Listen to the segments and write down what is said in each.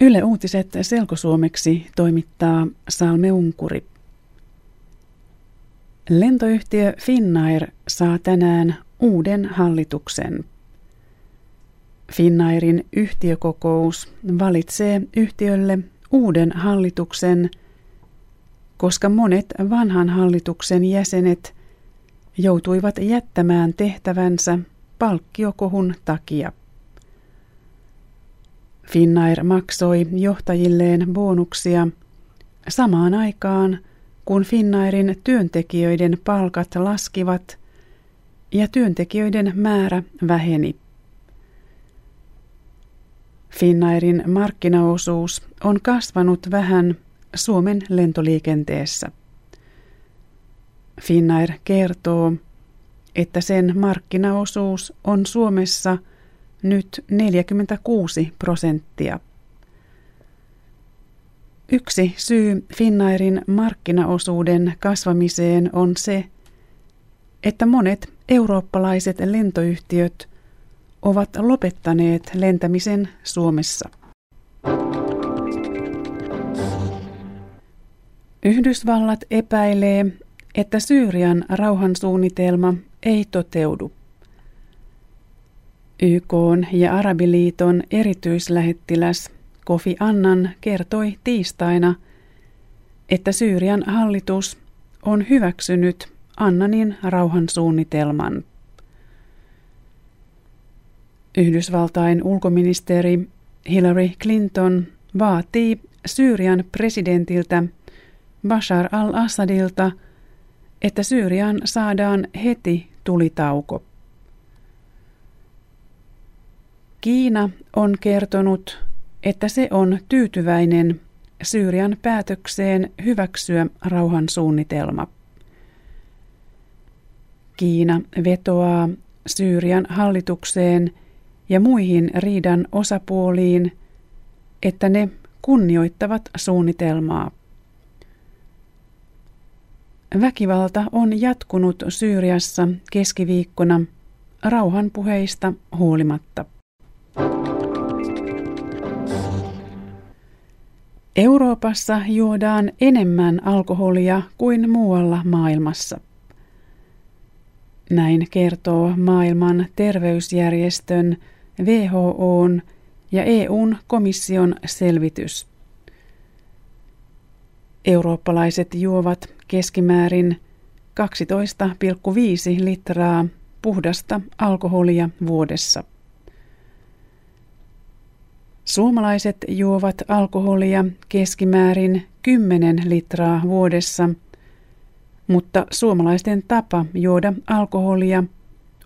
Yle Uutiset selkosuomeksi toimittaa Salme Unkuri. Lentoyhtiö Finnair saa tänään uuden hallituksen. Finnairin yhtiökokous valitsee yhtiölle uuden hallituksen, koska monet vanhan hallituksen jäsenet joutuivat jättämään tehtävänsä palkkiokohun takia. Finnair maksoi johtajilleen bonuksia samaan aikaan, kun Finnairin työntekijöiden palkat laskivat ja työntekijöiden määrä väheni. Finnairin markkinaosuus on kasvanut vähän Suomen lentoliikenteessä. Finnair kertoo, että sen markkinaosuus on Suomessa – nyt 46 prosenttia. Yksi syy Finnairin markkinaosuuden kasvamiseen on se, että monet eurooppalaiset lentoyhtiöt ovat lopettaneet lentämisen Suomessa. Yhdysvallat epäilee, että Syyrian rauhansuunnitelma ei toteudu. YK ja Arabiliiton erityislähettiläs Kofi Annan kertoi tiistaina, että Syyrian hallitus on hyväksynyt Annanin rauhansuunnitelman. Yhdysvaltain ulkoministeri Hillary Clinton vaatii Syyrian presidentiltä Bashar al-Assadilta, että Syyrian saadaan heti tulitauko. Kiina on kertonut, että se on tyytyväinen Syyrian päätökseen hyväksyä rauhansuunnitelma. Kiina vetoaa Syyrian hallitukseen ja muihin riidan osapuoliin, että ne kunnioittavat suunnitelmaa. Väkivalta on jatkunut Syyriassa keskiviikkona rauhanpuheista huolimatta. Euroopassa juodaan enemmän alkoholia kuin muualla maailmassa. Näin kertoo maailman terveysjärjestön WHOn ja EUn komission selvitys. Eurooppalaiset juovat keskimäärin 12,5 litraa puhdasta alkoholia vuodessa. Suomalaiset juovat alkoholia keskimäärin 10 litraa vuodessa, mutta suomalaisten tapa juoda alkoholia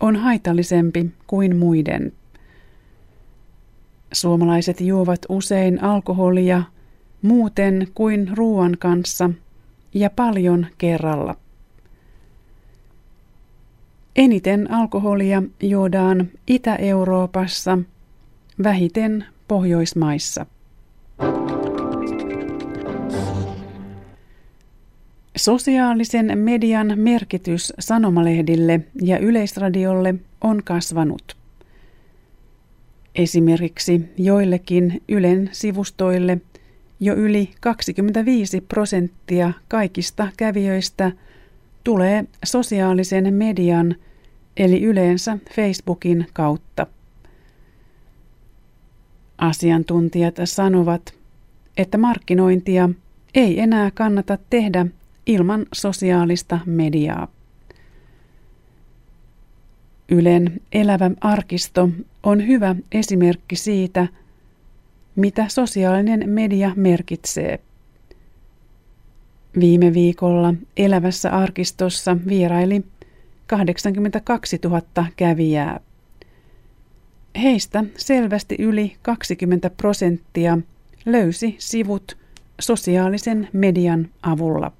on haitallisempi kuin muiden. Suomalaiset juovat usein alkoholia muuten kuin ruoan kanssa ja paljon kerralla. Eniten alkoholia juodaan Itä-Euroopassa, vähiten Pohjoismaissa. Sosiaalisen median merkitys sanomalehdille ja yleisradiolle on kasvanut. Esimerkiksi joillekin Ylen sivustoille jo yli 25 prosenttia kaikista kävijöistä tulee sosiaalisen median eli yleensä Facebookin kautta. Asiantuntijat sanovat, että markkinointia ei enää kannata tehdä ilman sosiaalista mediaa. Ylen elävä arkisto on hyvä esimerkki siitä, mitä sosiaalinen media merkitsee. Viime viikolla elävässä arkistossa vieraili 82 000 kävijää. Heistä selvästi yli 20 prosenttia löysi sivut sosiaalisen median avulla.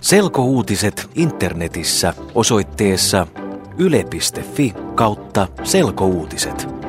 Selkouutiset internetissä osoitteessa yle.fi kautta selkouutiset.